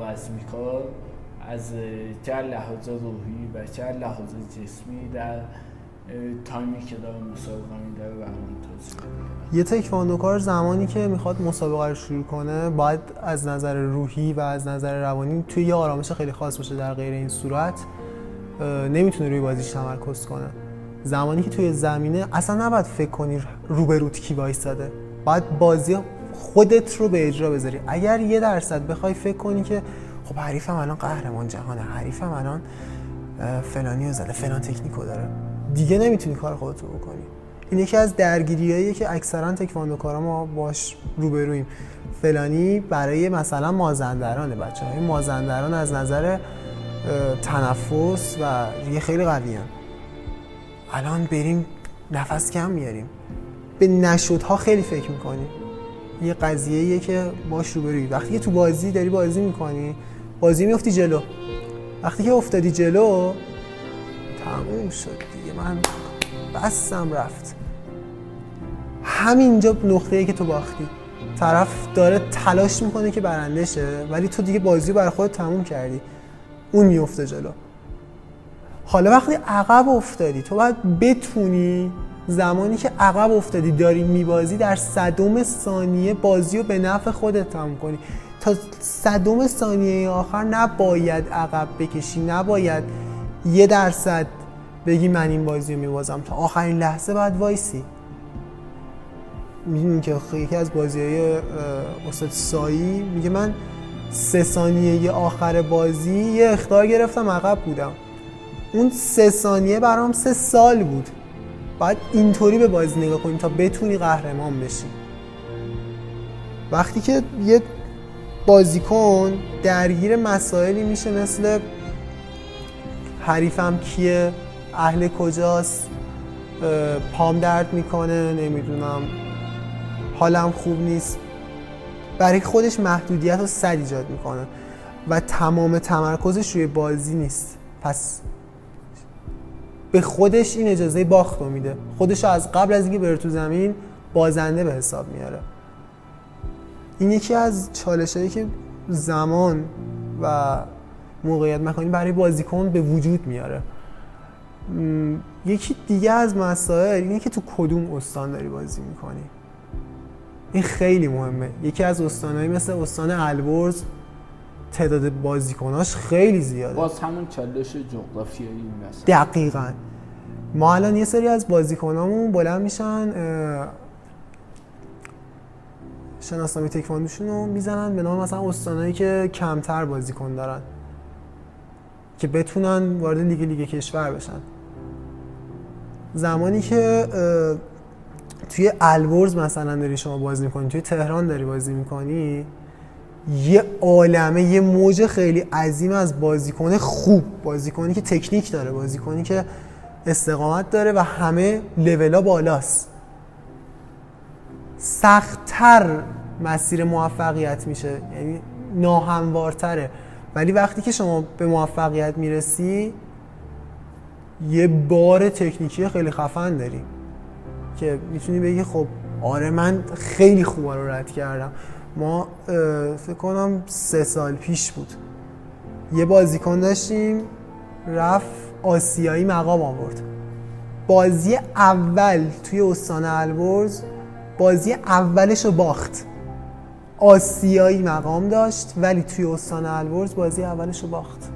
رسمی کار از چه لحاظ روحی و چه لحاظ جسمی در تایمی که داره مسابقه میده و یه تکواندوکار زمانی که می‌خواد مسابقه رو شروع کنه باید از نظر روحی و از نظر روانی توی یه آرامش خیلی خاص باشه در غیر این صورت نمی‌تونه روی بازیش تمرکز کنه. زمانی که توی زمینه اصلا نباید فکر کنی روبروت کی وایساده. باید بازی خودت رو به اجرا بذاری. اگر یه درصد بخوای فکر کنی که خب حریفم الان قهرمان جهانه حریفم الان فلانی رو زده فلان تکنیکو داره. دیگه نمی‌تونی کار خودت رو بکنی. این یکی از درگیریاییه که اکثرا تکواندوکارا ما باش روبرویم. فلانی برای مثلا مازندرانه بچه های مازندران از نظر تنفس و یه خیلی قوی الان بریم نفس کم میاریم. به نشدها خیلی فکر می‌کنی یه قضیه که باش روبروی. وقتی تو بازی داری بازی می‌کنی بازی میفتی جلو. وقتی که افتادی جلو تموم شد دیگه. من بستم رفت. همینجا نقطه ای که تو باختی. طرف داره تلاش می‌کنه که برنده شه ولی تو دیگه بازی رو برای خودت تموم کردی. اون میفته جلو. حالا وقتی عقب افتادی تو باید بتونی زمانی که عقب افتادی داری میبازی در صدوم ثانیه بازی رو به نفع خودت تموم کنی. تا صدوم ثانیه آخر نباید عقب بکشی نباید یه درصد بگی من این بازی رو میبازم. تا آخرین لحظه باید وایسی. می‌دونی که یکی از بازی های استاد سایی میگه من سه ثانیه آخر بازی یه اختار گرفتم عقب بودم. اون سه ثانیه برام سه سال بود. باید اینطوری به بازی نگاه کنیم تا بتونی قهرمان بشی. وقتی که یه بازیکن درگیر مسائلی میشه مثل حریفم کیه؟ اهل کجاست؟ پام درد می‌کنه نمی‌دونم. حالم خوب نیست. برای خودش محدودیت رو صد ایجاد می‌کنه و تمام تمرکزش روی بازی نیست. پس به خودش این اجازه باخت رو میده. خودش رو از قبل از اینکه بره تو زمین بازنده به حساب میاره. این یکی از چالش هایی که زمان و موقعیت مکانی برای بازیکن به وجود میاره. یکی دیگه از مسائل اینه که تو کدوم استان داری بازی می‌کنی؟ این خیلی مهمه. یکی از استانهایی مثل استان البرز تعداد بازیکناش خیلی زیاده. باز همون چالش جغرافیایی مثلا دقیقا. ما الان یه سری از بازیکنامون بلند میشن شناسنامه تکواندوشون رو می‌زنن به نام مثلا استانهایی که کمتر بازیکن دارن که بتونن وارد لیگ لیگ کشور بشن. زمانی که توی البرز مثلا داری شما بازی می‌کنی توی تهران داری بازی می‌کنی یه عالمه یه موج خیلی عظیم از بازیکن خوب بازیکنی که تکنیک داره بازیکنی که استقامت داره و همه لولا بالاست. سختتر مسیر موفقیت میشه یعنی ناهموارتره. ولی وقتی که شما به موفقیت می‌رسی یه بار تکنیکی خیلی خفن داری که می‌تونی بگی خب آره من خیلی خوب رو رد کردم. ما فکر کنم سه سال پیش بود. یه بازیکن داشتیم رفت آسیایی مقام آورد. بازی اول توی استان البرز بازی اولش رو باخت. آسیایی مقام داشت ولی توی استان البرز بازی اولش رو باخت.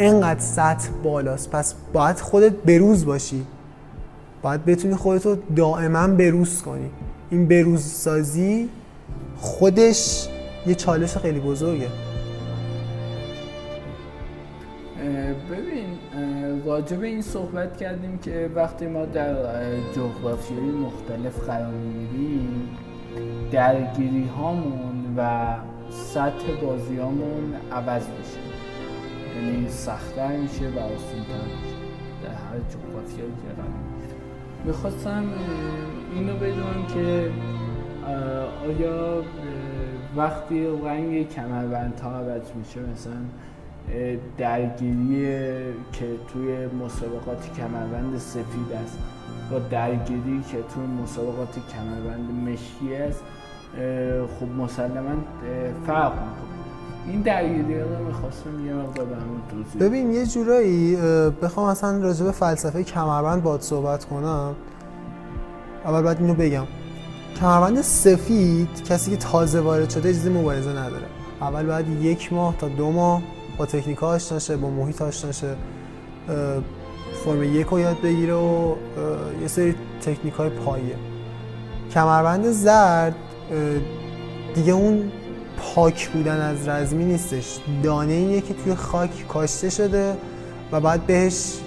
انقدر سطح بالاست پس باید خودت بروز باشی. باید بتونی خودتو دائما بروز کنی. این بروز سازی خودش یه چالش خیلی بزرگه. ببین راجع این صحبت کردیم که وقتی ما در جغرافیای مختلف قرار می‌گیریم درگیری هامون و سطح بازی هامون عوض میشه. یعنی سختتر میشه و آسونتر میشه. در هر جغرافیایی که قرار می‌خواستم اینو بدونم که آیا وقتی رنگ کمربند ها عوض میشه مثلا درگیری که توی مسابقات کمربند سفید است با درگیری که توی مسابقات کمربند مشکی است خب مسلما فرق می‌کنه. این درگیری رو می‌خواستم یه مقدار توضیح ببین یه جورایی بخوام اصلا راجع به فلسفه کمربند باد صحبت کنم. اول باید اینو بگم. کمربند سفید کسی که تازه وارد شده اجازه مبارزه نداره. اول باید یک ماه تا دو ماه با تکنیک آشنا شه با محیط آشنا شه. فرم یک رو یاد بگیره و یه سری تکنیک های پایه. کمربند زرد دیگه اون پاک بودن از رزمی نیستش. دانه اینه که توی خاک کاشته شده و بعد بهش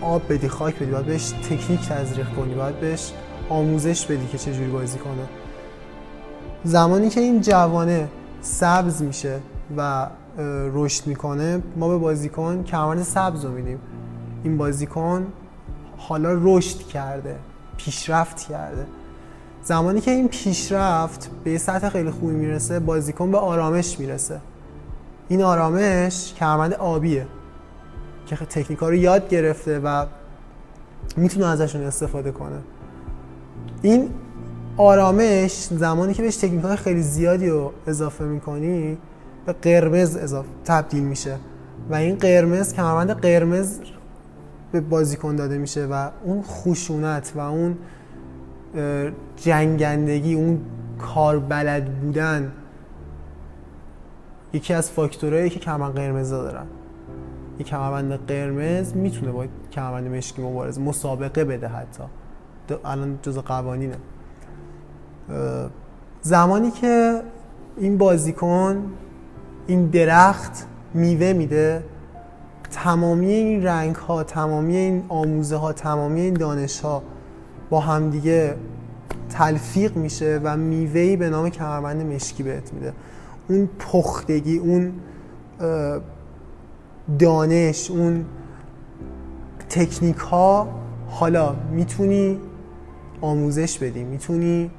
آب بدی خاک بدی باید بهش تکنیک تزریق کنی باید بهش آموزش بدی که چجوری بازی کنه. زمانی که این جوانه سبز میشه و رشد می‌کنه ما به بازیکن کمربند سبز رو میدیم. این بازیکن حالا رشد کرده پیشرفت کرده. زمانی که این پیشرفت به سطح خیلی خوبی می‌رسه بازیکن به آرامش می‌رسه. این آرامش کمربند آبیه که تکنیکا رو یاد گرفته و می‌تونه ازشون استفاده کنه. این آرامش زمانی که بهش تکنیک های خیلی زیادی رو اضافه می‌کنی به قرمز اضافه تبدیل میشه و این قرمز کمربند قرمز به بازیکن داده میشه و اون خشونت و اون جنگندگی اون کار بلد بودن یکی از فاکتورهایی که کمربند قرمز دارن. یک کمربند قرمز می‌تونه با کمربند مشکی مبارزه مسابقه بده حتی. الان جز قوانینه. زمانی که این بازیکن این درخت میوه میده تمامی این رنگ ها تمامی این آموزه ها تمامی این دانش ها با همدیگه تلفیق میشه و میوهی به نام کمربند مشکی بهت میده. اون پختگی اون دانش اون تکنیک ها حالا می‌تونی آموزش بدی می‌تونی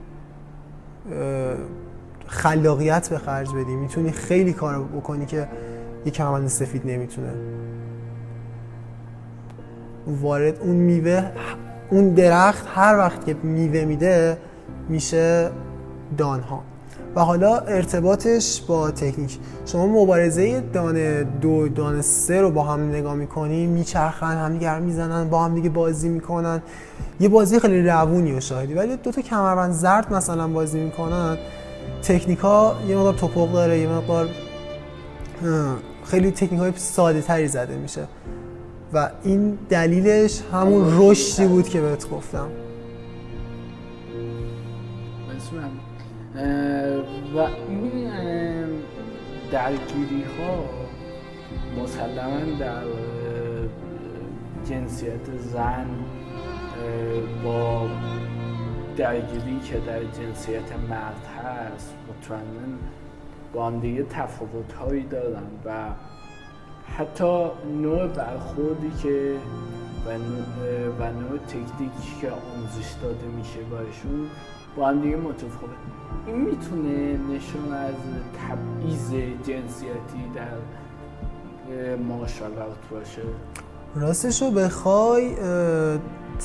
خلاقیت به خرج بدی می‌تونی خیلی کار بکنی که یک کمربند سفید نمی‌تونه. وارد اون میوه اون درخت هر وقت که میوه میده میشه دانها و حالا ارتباطش با تکنیک. شما مبارزه دانه دو دانه سه رو با هم نگاه می‌کنی میچرخن هم دیگه می‌زنن با هم دیگه بازی می‌کنن. یه بازی خیلی روونی و شاهدی ولی دو تا کمربند زرد مثلا بازی می‌کنن. تکنیکا یه مقدار توپق داره یه مقدار خیلی تکنیک های ساده تری زده میشه. و این دلیلش همون رشدی بود که بهت گفتم. و این درگیری ها مسلما در جنسیت زن با درگیری که در جنسیت مرد هست مطمئنا با هم دیگه تفاوت هایی دارن و حتی نوع برخوردی که و نوع, و نوع تکنیکی که آموزش داده میشه باشون با هم دیگه متفاوت. این می‌تونه نشون از تبعیض جنسیتی در ماشالات باشه. راستش رو بخوای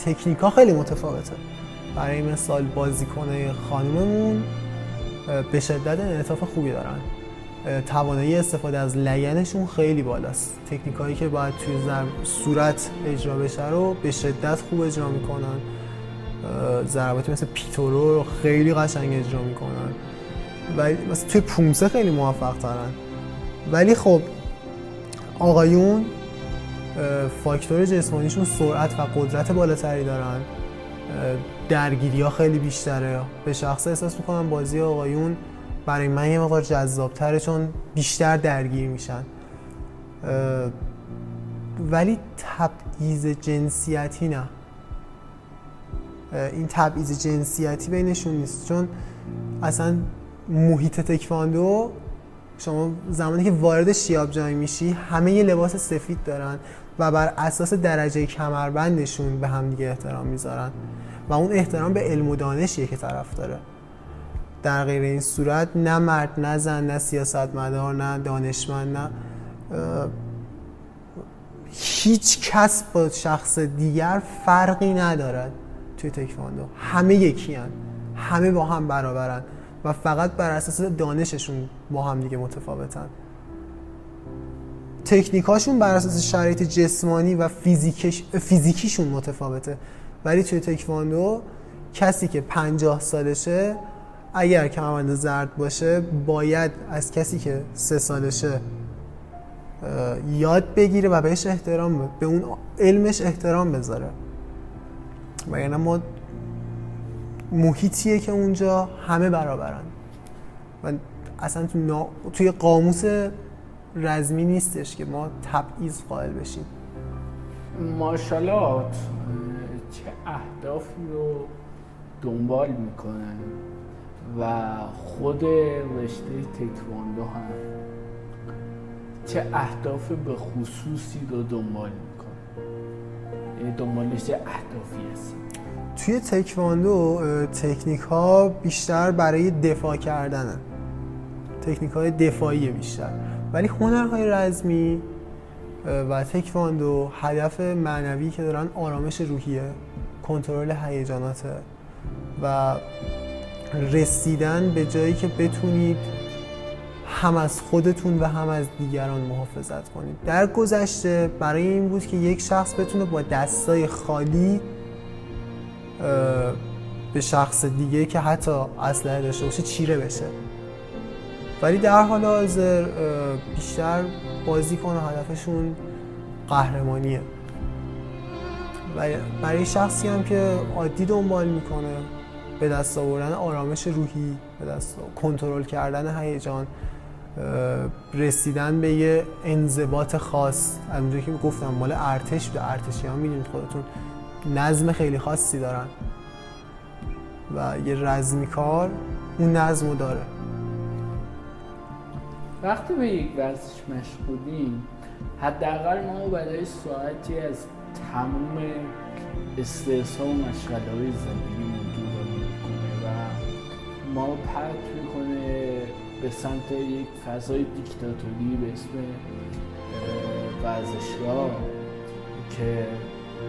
تکنیک ها خیلی متفاوته. برای مثال بازیکنه خانوممون به شدت انعطاف خوبی دارن. توانایی استفاده از لگنشون خیلی بالاست. تکنیک هایی که باید توی صورت اجرا بشه رو به شدت خوب اجرا می‌کنن. ضرباتی مثل پیتورو رو خیلی قشنگ اجرا می‌کنن. ولی مثلا توی پومسه خیلی موفق ترن. ولی خب آقایون فاکتور جسمانیشون سرعت و قدرت بالاتری دارن. درگیری ها خیلی بیشتره. به شخص احساس می‌کنم بازی آقایون برای من یه مقدار جذابتره چون بیشتر درگیر میشن. ولی تبعیض جنسیتی نه. این تبعیض جنسیتی بینشون نیست. چون اصلا محیط تکواندو شما زمانی که وارد شیاب جای میشی همه یه لباس سفید دارن و بر اساس درجه کمربندشون به هم دیگه احترام می‌ذارن. و اون احترام به علم و دانشیه که طرف داره. در غیر این صورت نه مرد نه زن نه سیاستمدار نه دانشمند نه هیچ کس با شخص دیگر فرقی ندارد توی تکواندو. همه یکی هن. همه با هم برابرن و فقط بر اساس دانششون با هم دیگه متفاوتن. تکنیکاشون بر اساس شرایط جسمانی و فیزیکش، فیزیکیشون متفاوته. ولی توی تکواندو کسی که پنجاه سالشه اگر کمربند زرد باشه باید از کسی که سه سالشه یاد بگیره و بهش احترام به اون علمش احترام بذاره. و یعنی ما محیطیه که اونجا همه برابرن. و اصلا تو توی قاموس رزمی نیستش که ما تبعیض قائل بشیم. مارشالات چه اهدافی رو دنبال می‌کنن. و خود رشته تکواندو هم. چه اهداف به خصوصی رو دنبال می‌کنه؟ یعنی دنبالش اهدافی هست توی تکواندو تکنیک ها بیشتر برای دفاع کردنه تکنیک های دفاعی بیشتر. ولی هنرهای رزمی و تکواندو هدف معنوی که دارن آرامش روحیه کنترل هیجاناته و رسیدن به جایی که بتونید هم از خودتون و هم از دیگران محافظت کنید. در گذشته برای این بود که یک شخص بتونه با دستای خالی به شخص دیگه که حتی اسلحه داشته باشه چیره بشه. ولی در حال حاضر بیشتر بازی کنه هدفشون قهرمانیه. برای شخصی هم که عادی دنبال می‌کنه به دست آوردن آرامش روحی به دست کنترل کردن هیجان رسیدن به یه انضباط خاص. همونجوری که گفتم مال ارتش و ارتشی ها می‌دونید خودتون نظم خیلی خاصی دارن. و یه رزمی کار اون نظم رو داره. وقتی به یک ورزش مشغولیم حداقل ما برای ساعتی از تموم استرس ها و مشغله های زندگی ما پرت می‌کنه به سمت یک فضای دیکتاتوری به اسم ورزشگاه که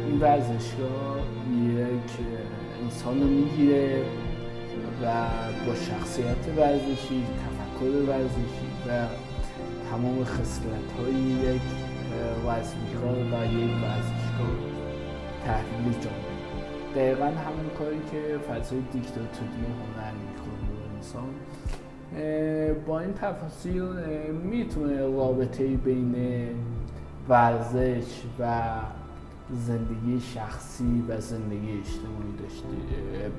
این ورزشگاه یک انسان رو می‌گیره و با شخصیت ورزشی تفکر ورزشی و تمام خصلت های یک وزنیکار و یک ورزشگاه تحلیل جامعه. دقیقا همون کاری که فضای دیکتاتوری هنر انسان. با این تفاصیل می‌تونه رابطه بین ورزش و زندگی شخصی و زندگی اجتماعی داشته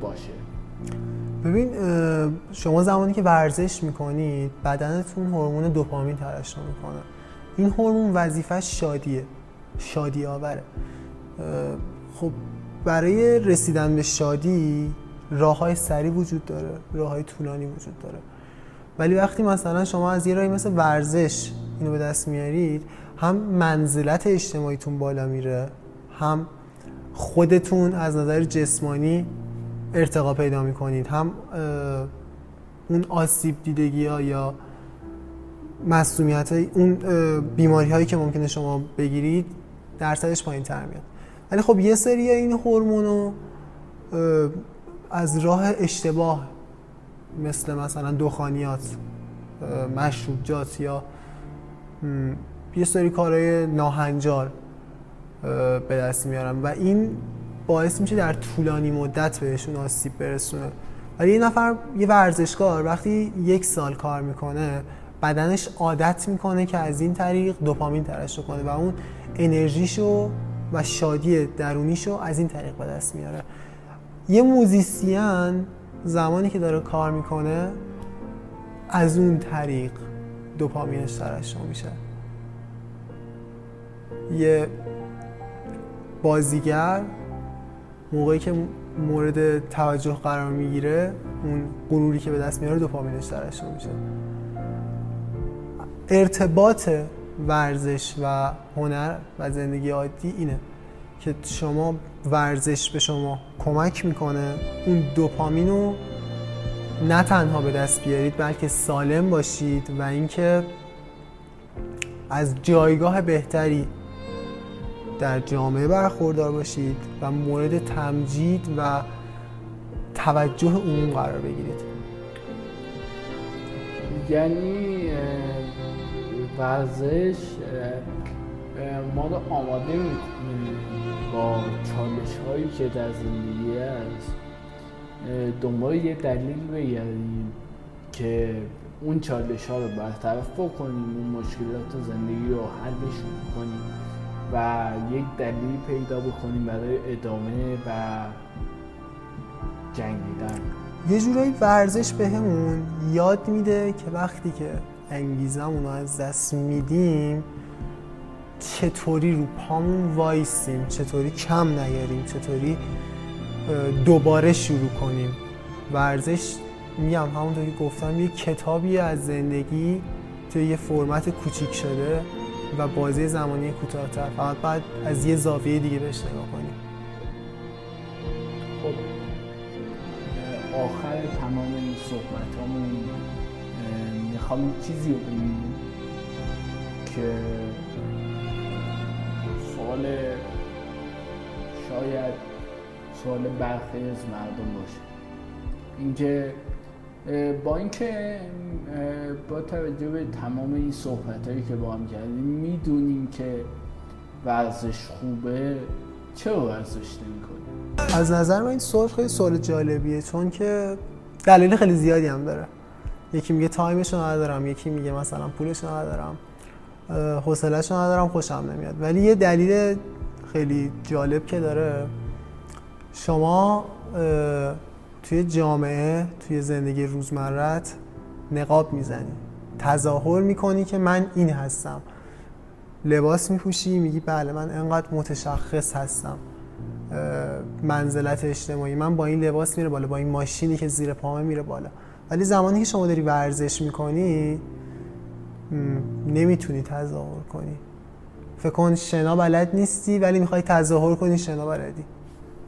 باشه. ببین شما زمانی که ورزش می‌کنید بدنتون هورمون دوپامین ترشح می‌کنه. این هورمون وظیفش شادیه شادی آوره خب برای رسیدن به شادی راه های سریع وجود داره راه های طولانی وجود داره. ولی وقتی مثلا شما از یه راهی مثل ورزش اینو به دست میارید هم منزلت اجتماعیتون بالا میره هم خودتون از نظر جسمانی ارتقا پیدا می‌کنید هم اون آسیب دیدگی ها یا مسئولیت اون بیماری هایی که ممکنه شما بگیرید درصدش پایین تر میاد. ولی خب یه سری این هورمونو از راه اشتباه مثل مثلا دخانیات مشروبجات یا یه سری کارهای ناهنجار به دست میارن و این باعث میشه در طولانی مدت بهشون آسیب برسونه. ولی یه نفر یه ورزشکار وقتی یک سال کار می‌کنه بدنش عادت می‌کنه که از این طریق دوپامین ترشح کنه و اون انرژیشو و شادی درونیشو از این طریق به دست میاره. یه موزیسین زمانی که داره کار می‌کنه از اون طریق دوپامینش ترشح میشه. یه بازیگر موقعی که مورد توجه قرار می‌گیره اون غروری که به دست میاره دوپامینش ترشح میشه. ارتباط ورزش و هنر و زندگی عادی اینه که شما ورزش به شما کمک می‌کنه. اون دوپامین رو نه تنها به دست بیارید بلکه سالم باشید و اینکه از جایگاه بهتری در جامعه برخوردار باشید و مورد تمجید و توجه عموم قرار بگیرید. یعنی ورزش ما رو آماده می‌کنه. چالش هایی که در زندگی هست دنبال یه دلیل بگردیم که اون چالش ها رو برطرف بکنیم اون مشکلات زندگی رو حلش کنیم و یک دلیل پیدا بکنیم برای ادامه و جنگیدن. یه جورایی ورزش بهمون به یاد میده که وقتی که انگیزمون از دست میدیم چطوری رو پامون وایسیم چطوری کم نیاریم چطوری دوباره شروع کنیم. ورزش میگم همونطور که گفتم یه کتابی از زندگی توی یه فرمت کوچیک شده و بازی زمانی کوتاهتر فقط بعد از یه زاویه دیگه بهش نگاه کنیم. خب آخر تمام این صحبت همون می‌خوام چیزی رو که سوال شاید سوال برخی از مردم باشه. اینکه با اینکه با توجه به تمام این صحبت هایی که با هم کردیم می‌دونیم که ورزش خوبه چرا ورزش نمی از نظر من این سوال خیلی سوال جالبیه چون که دلیل خیلی زیادی هم داره. یکی میگه تایمش ندارم یکی میگه مثلا پولش ندارم. حوصله‌اش ندارم خوشم نمیاد. ولی یه دلیل خیلی جالب که داره. شما توی جامعه توی زندگی روزمرت نقاب می‌زنی. تظاهر می‌کنی که من این هستم. لباس میپوشی میگی بله من انقدر متشخص هستم. منزلت اجتماعی. من با این لباس میره بالا با این ماشینی که زیر پامه میره بالا. ولی زمانی که شما داری ورزش می‌کنی نمی‌تونی تظاهر کنی. فکر کن شنا بلد نیستی ولی می‌خوای تظاهر کنی شنا بلدی.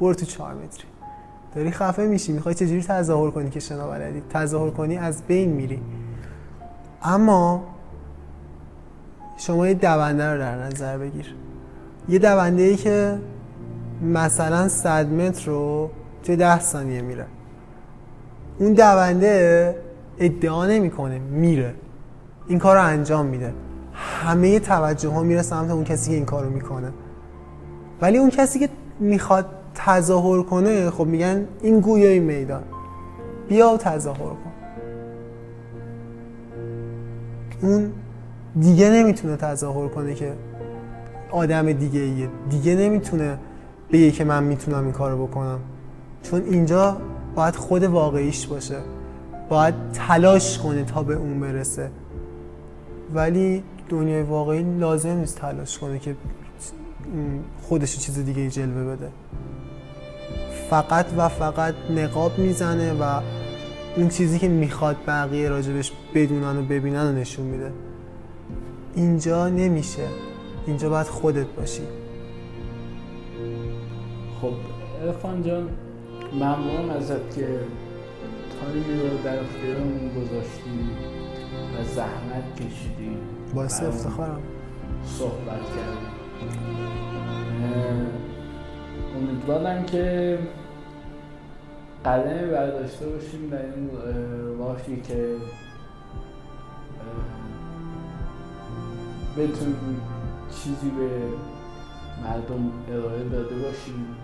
برو تو چهار متری. داری خفه میشی می‌خوای چجوری تظاهر کنی که شنا بلدی؟ تظاهر کنی از بین میری. اما شما یه دونده رو در نظر بگیر. یه دونده ای که مثلا 100 متر رو توی 10 ثانیه میره. اون دونده ادعا نمی‌کنه میره. این کار رو انجام میده. همه توجه ها میره سمت اون کسی که این کار رو می‌کنه. ولی اون کسی که می‌خواد تظاهر کنه خب میگن این گویای میدان. بیا و تظاهر کن. اون دیگه نمی‌تونه تظاهر کنه که آدم دیگه ایه. دیگه نمی‌تونه بگه که من می‌تونم این کارو بکنم. چون اینجا باید خود واقعیش باشه. باید تلاش کنه تا به اون برسه. ولی دنیای واقعی لازم نیست تلاش کنه که خودش چیز دیگه جلوه بده. فقط و فقط نقاب می‌زنه و اون چیزی که می‌خواد بقیه راجبش بدونن و ببینن و نشون میده. اینجا نمیشه. اینجا باید خودت باشی. خب ارفان جان ممنون ازت که تایمی رو در اختیارمون گذاشتی و زحمت کشیدی باعث افتخارم. صحبت کردی امیدوارم که قدمی برداشته باشیم در این راهی که بتونیم چیزی به مردم ارائه داده باشیم.